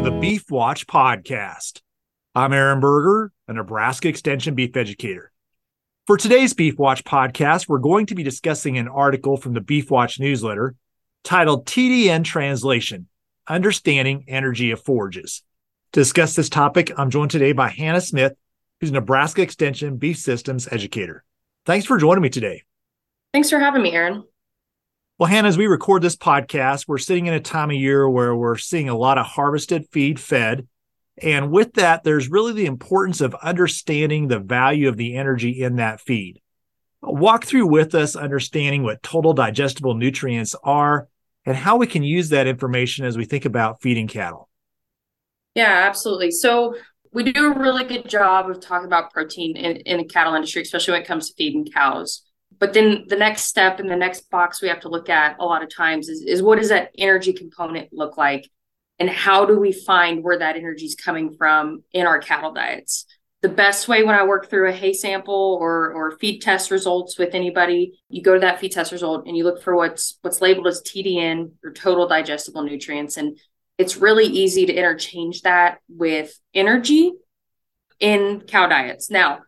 the Beef Watch podcast. I'm Aaron Berger, a Nebraska Extension beef educator. For today's Beef Watch podcast, we're going to be discussing an article from the Beef Watch newsletter titled TDN Translation Understanding Energy of Forages. To discuss this topic, I'm joined today by Hannah Smith, who's a Nebraska Extension beef systems educator. Thanks for joining me today. Thanks for having me, Aaron. Well, Hannah, as we record this podcast, we're sitting in a time of year where we're seeing a lot of harvested feed fed. And with that, there's really the importance of understanding the value of the energy in that feed. Walk through with us understanding what total digestible nutrients are and how we can use that information as we think about feeding cattle. Yeah, absolutely. So, we do a really good job of talking about protein in, in the cattle industry, especially when it comes to feeding cows. But then the next step in the next box we have to look at a lot of times is, is what does that energy component look like? And how do we find where that energy is coming from in our cattle diets? The best way when I work through a hay sample or or feed test results with anybody, you go to that feed test result and you look for what's what's labeled as TDN or total digestible nutrients. And it's really easy to interchange that with energy in cow diets. Now,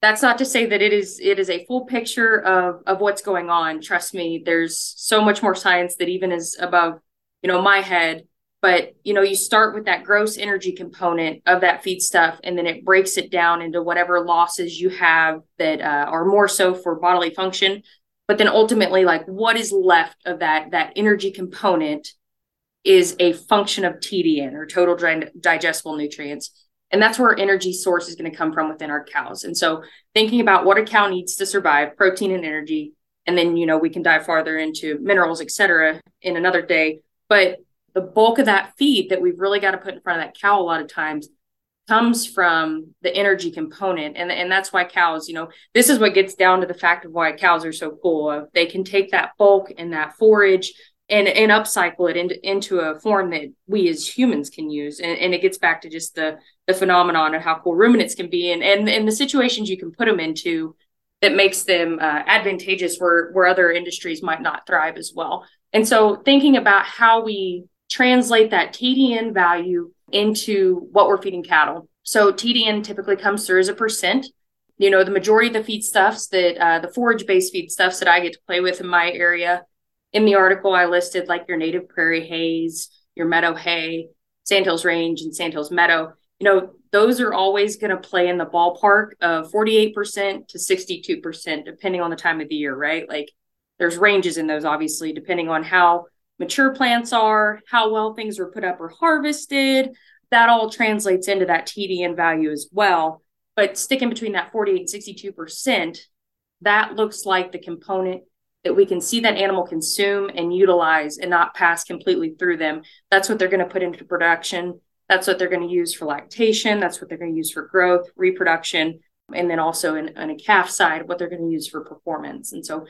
that's not to say that it is it is a full picture of of what's going on. Trust me there's so much more science that even is above you know my head. But you know you start with that gross energy component of that feed stuff and then it breaks it down into whatever losses you have that uh, are more so for bodily function. But then ultimately like what is left of that that energy component is a function of tdn or total digestible nutrients and that's where our energy source is going to come from within our cows. And so thinking about what a cow needs to survive, protein and energy, and then, you know, we can dive farther into minerals, et cetera, in another day. But the bulk of that feed that we've really got to put in front of that cow a lot of times comes from the energy component. And, and that's why cows, you know, this is what gets down to the fact of why cows are so cool. They can take that bulk and that forage and and upcycle it into into a form that we as humans can use. And, and it gets back to just the the phenomenon of how cool ruminants can be and and, and the situations you can put them into that makes them uh, advantageous where where other industries might not thrive as well. And so thinking about how we translate that tdn value into what we're feeding cattle. So tdn typically comes through as a percent. You know the majority of the feedstuffs that uh, the forage based feedstuffs that i get to play with in my area in the article, I listed like your native prairie hays, your meadow hay, Sandhills Range, and Sandhills Meadow. You know, those are always going to play in the ballpark of 48% to 62%, depending on the time of the year, right? Like there's ranges in those, obviously, depending on how mature plants are, how well things were put up or harvested. That all translates into that TDN value as well. But sticking between that 48 and 62%, that looks like the component that we can see that animal consume and utilize and not pass completely through them. That's what they're going to put into production. That's what they're going to use for lactation. That's what they're going to use for growth, reproduction, and then also in, on a calf side, what they're going to use for performance. And so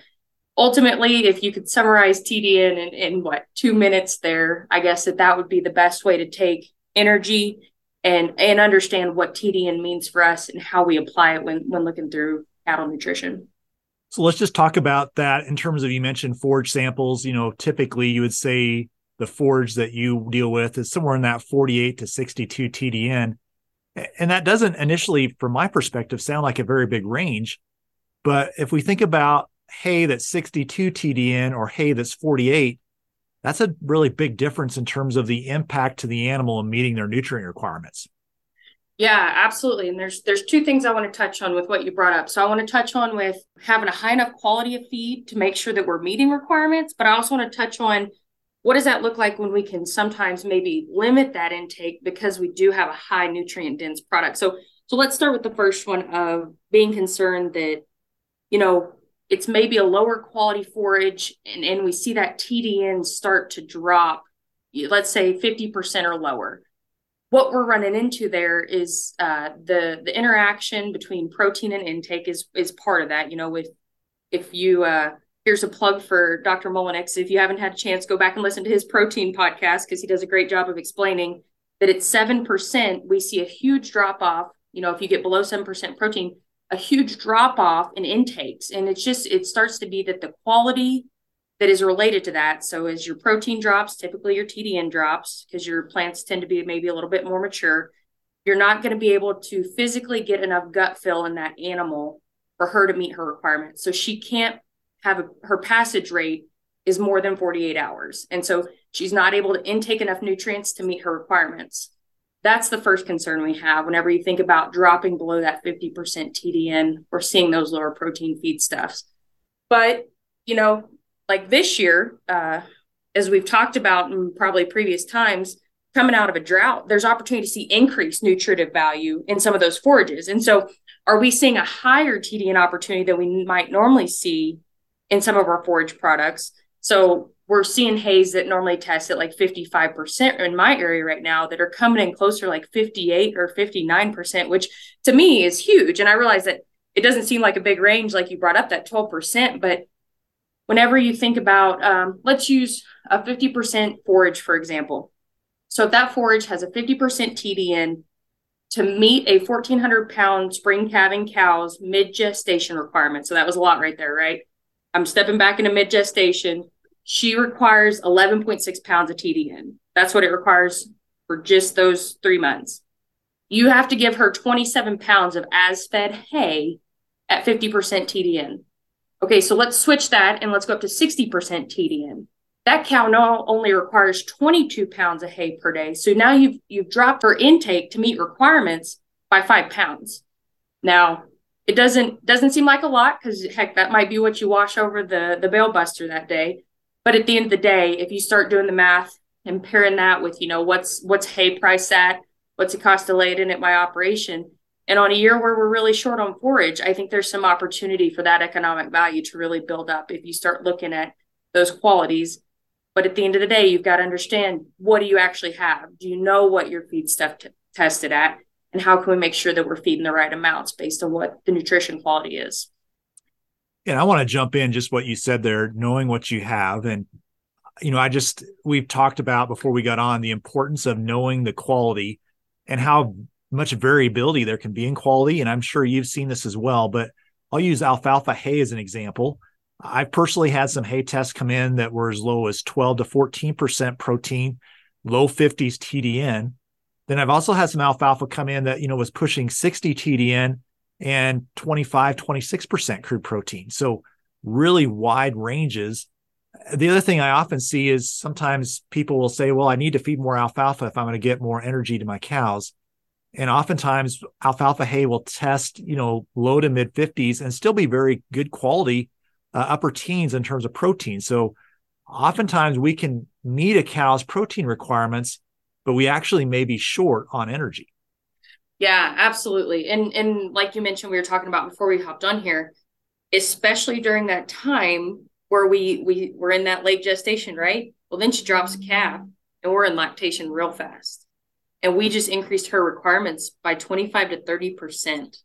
ultimately, if you could summarize TDN in, in what, two minutes there, I guess that that would be the best way to take energy and, and understand what TDN means for us and how we apply it when, when looking through cattle nutrition. So let's just talk about that in terms of you mentioned forage samples. You know, typically you would say the forage that you deal with is somewhere in that 48 to 62 TDN. And that doesn't initially, from my perspective, sound like a very big range. But if we think about hay that's 62 TDN or hay that's 48, that's a really big difference in terms of the impact to the animal and meeting their nutrient requirements. Yeah, absolutely. And there's there's two things I want to touch on with what you brought up. So I want to touch on with having a high enough quality of feed to make sure that we're meeting requirements, but I also want to touch on what does that look like when we can sometimes maybe limit that intake because we do have a high nutrient dense product. So so let's start with the first one of being concerned that you know it's maybe a lower quality forage and, and we see that TDN start to drop, let's say 50% or lower what we're running into there is uh, the the interaction between protein and intake is is part of that. You know, with if you uh, here's a plug for Dr. Mullenix. If you haven't had a chance, go back and listen to his protein podcast because he does a great job of explaining that at seven percent we see a huge drop off. You know, if you get below seven percent protein, a huge drop off in intakes, and it's just it starts to be that the quality that is related to that. So as your protein drops, typically your TDN drops because your plants tend to be maybe a little bit more mature. You're not going to be able to physically get enough gut fill in that animal for her to meet her requirements. So she can't have a, her passage rate is more than 48 hours. And so she's not able to intake enough nutrients to meet her requirements. That's the first concern we have whenever you think about dropping below that 50% TDN or seeing those lower protein feedstuffs. But, you know, like this year, uh, as we've talked about in probably previous times, coming out of a drought, there's opportunity to see increased nutritive value in some of those forages. And so, are we seeing a higher TDN opportunity than we might normally see in some of our forage products? So, we're seeing hays that normally test at like 55% in my area right now that are coming in closer like 58 or 59%, which to me is huge. And I realize that it doesn't seem like a big range, like you brought up that 12%, but whenever you think about, um, let's use a 50% forage, for example. So if that forage has a 50% TDN to meet a 1400 pound spring calving cow's mid gestation requirement. So that was a lot right there, right? I'm stepping back into mid gestation. She requires 11.6 pounds of TDN. That's what it requires for just those three months. You have to give her 27 pounds of as fed hay at 50% TDN. Okay, so let's switch that and let's go up to 60% TDN. That cow now only requires 22 pounds of hay per day. So now you've you've dropped her intake to meet requirements by five pounds. Now it doesn't doesn't seem like a lot because heck, that might be what you wash over the the bale buster that day. But at the end of the day, if you start doing the math and pairing that with, you know, what's what's hay price at, what's the cost to lay it in at my operation, and on a year where we're really short on forage, I think there's some opportunity for that economic value to really build up if you start looking at those qualities. But at the end of the day, you've got to understand what do you actually have? Do you know what your feed stuff t- tested at? And how can we make sure that we're feeding the right amounts based on what the nutrition quality is? And I want to jump in just what you said there, knowing what you have. And, you know, I just, we've talked about before we got on the importance of knowing the quality and how much variability there can be in quality. And I'm sure you've seen this as well, but I'll use alfalfa hay as an example. I've personally had some hay tests come in that were as low as 12 to 14% protein, low 50s TDN. Then I've also had some alfalfa come in that, you know, was pushing 60 TDN and 25, 26% crude protein. So really wide ranges. The other thing I often see is sometimes people will say, well, I need to feed more alfalfa if I'm going to get more energy to my cows and oftentimes alfalfa hay will test you know low to mid 50s and still be very good quality uh, upper teens in terms of protein. So oftentimes we can meet a cow's protein requirements but we actually may be short on energy. Yeah absolutely. And and like you mentioned we were talking about before we hopped on here especially during that time where we we were in that late gestation right? Well then she drops a calf and we're in lactation real fast and we just increased her requirements by 25 to 30%.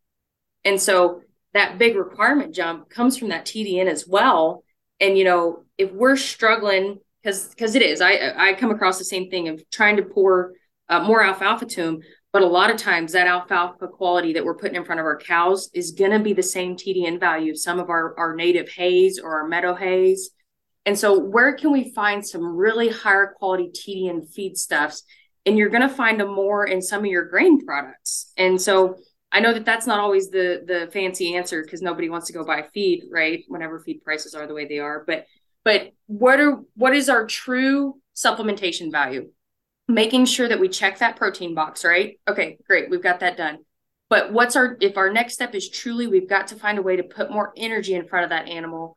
And so that big requirement jump comes from that TDN as well. And you know, if we're struggling because because it is, I I come across the same thing of trying to pour uh, more alfalfa to them, but a lot of times that alfalfa quality that we're putting in front of our cows is going to be the same TDN value of some of our our native hays or our meadow hays. And so, where can we find some really higher quality TDN feedstuffs and you're going to find them more in some of your grain products. And so I know that that's not always the the fancy answer because nobody wants to go buy feed, right? Whenever feed prices are the way they are, but but what are what is our true supplementation value? Making sure that we check that protein box, right? Okay, great, we've got that done. But what's our if our next step is truly we've got to find a way to put more energy in front of that animal?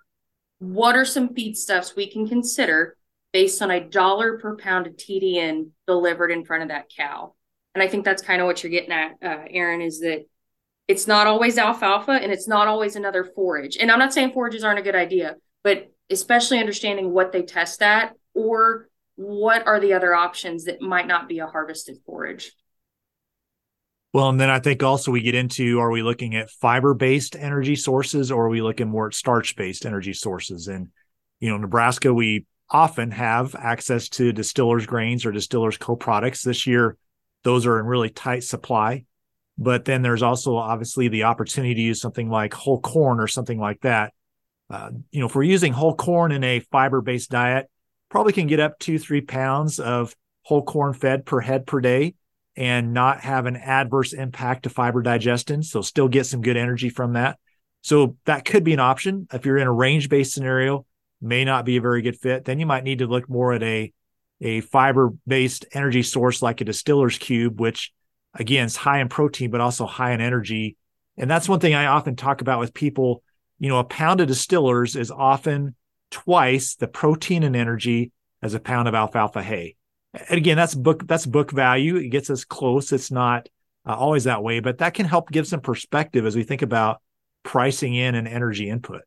What are some feedstuffs we can consider based on a dollar per pound of TDN delivered in front of that cow. And I think that's kind of what you're getting at, uh, Aaron, is that it's not always alfalfa and it's not always another forage. And I'm not saying forages aren't a good idea, but especially understanding what they test at or what are the other options that might not be a harvested forage. Well, and then I think also we get into are we looking at fiber based energy sources or are we looking more at starch based energy sources? And, you know, Nebraska, we often have access to distillers grains or distillers co-products this year those are in really tight supply but then there's also obviously the opportunity to use something like whole corn or something like that Uh, you know, if we're using whole corn in a fiber based diet, probably can get up to three pounds of whole corn fed per head per day and not have an adverse impact to fiber digestion. So still get some good energy from that. So that could be an option. If you're in a range based scenario, may not be a very good fit. Then you might need to look more at a a fiber based energy source like a distiller's cube, which again is high in protein but also high in energy. And that's one thing I often talk about with people. You know, a pound of distillers is often twice the protein and energy as a pound of alfalfa hay. And again, that's book that's book value. It gets us close. It's not uh, always that way, but that can help give some perspective as we think about pricing in and energy input.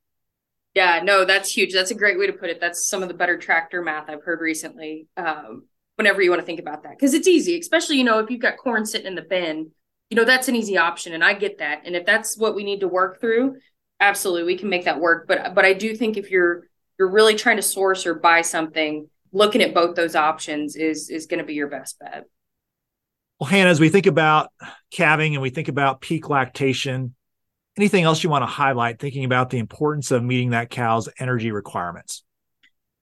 Yeah, no, that's huge. That's a great way to put it. That's some of the better tractor math I've heard recently. Um, whenever you want to think about that, because it's easy, especially you know if you've got corn sitting in the bin, you know that's an easy option, and I get that. And if that's what we need to work through, absolutely we can make that work. But but I do think if you're you're really trying to source or buy something, looking at both those options is is going to be your best bet. Well, Hannah, as we think about calving and we think about peak lactation, anything else you want to highlight thinking about the importance of meeting that cow's energy requirements?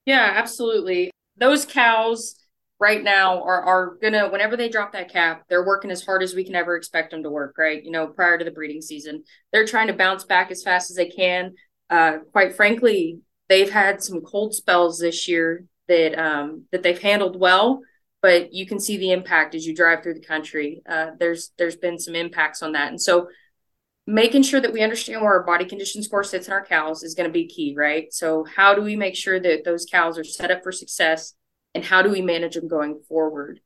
Yeah, absolutely. Those cows right now are are gonna whenever they drop that calf, they're working as hard as we can ever expect them to work, right? You know, prior to the breeding season. They're trying to bounce back as fast as they can. Uh, quite frankly, they've had some cold spells this year that um, that they've handled well, but you can see the impact as you drive through the country. Uh, there's there's been some impacts on that, and so making sure that we understand where our body condition score sits in our cows is going to be key, right? So, how do we make sure that those cows are set up for success and how do we manage them going forward?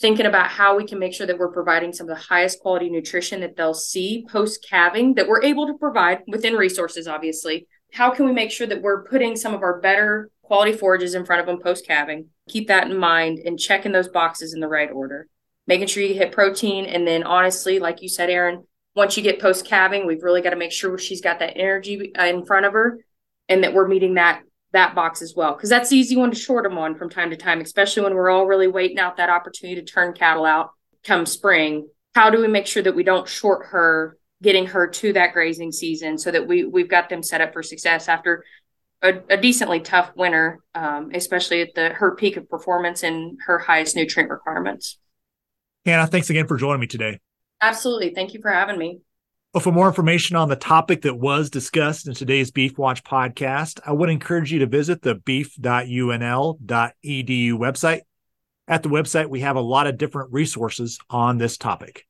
Thinking about how we can make sure that we're providing some of the highest quality nutrition that they'll see post calving that we're able to provide within resources, obviously. How can we make sure that we're putting some of our better quality forages in front of them post calving? Keep that in mind and checking those boxes in the right order. Making sure you hit protein. And then, honestly, like you said, Aaron, once you get post calving, we've really got to make sure she's got that energy uh, in front of her and that we're meeting that that box as well. Because that's the easy one to short them on from time to time especially when we're all really waiting out that opportunity to turn cattle out come spring. How do we make sure that we don't short her getting her to that grazing season so that we we've got them set up for success after a, a decently tough winter um, especially at the her peak of performance and her highest nutrient requirements. Hannah thanks again for joining me today Absolutely. Thank you for having me. Well, for more information on the topic that was discussed in today's Beef Watch podcast, I would encourage you to visit the beef.unl.edu website. At the website, we have a lot of different resources on this topic.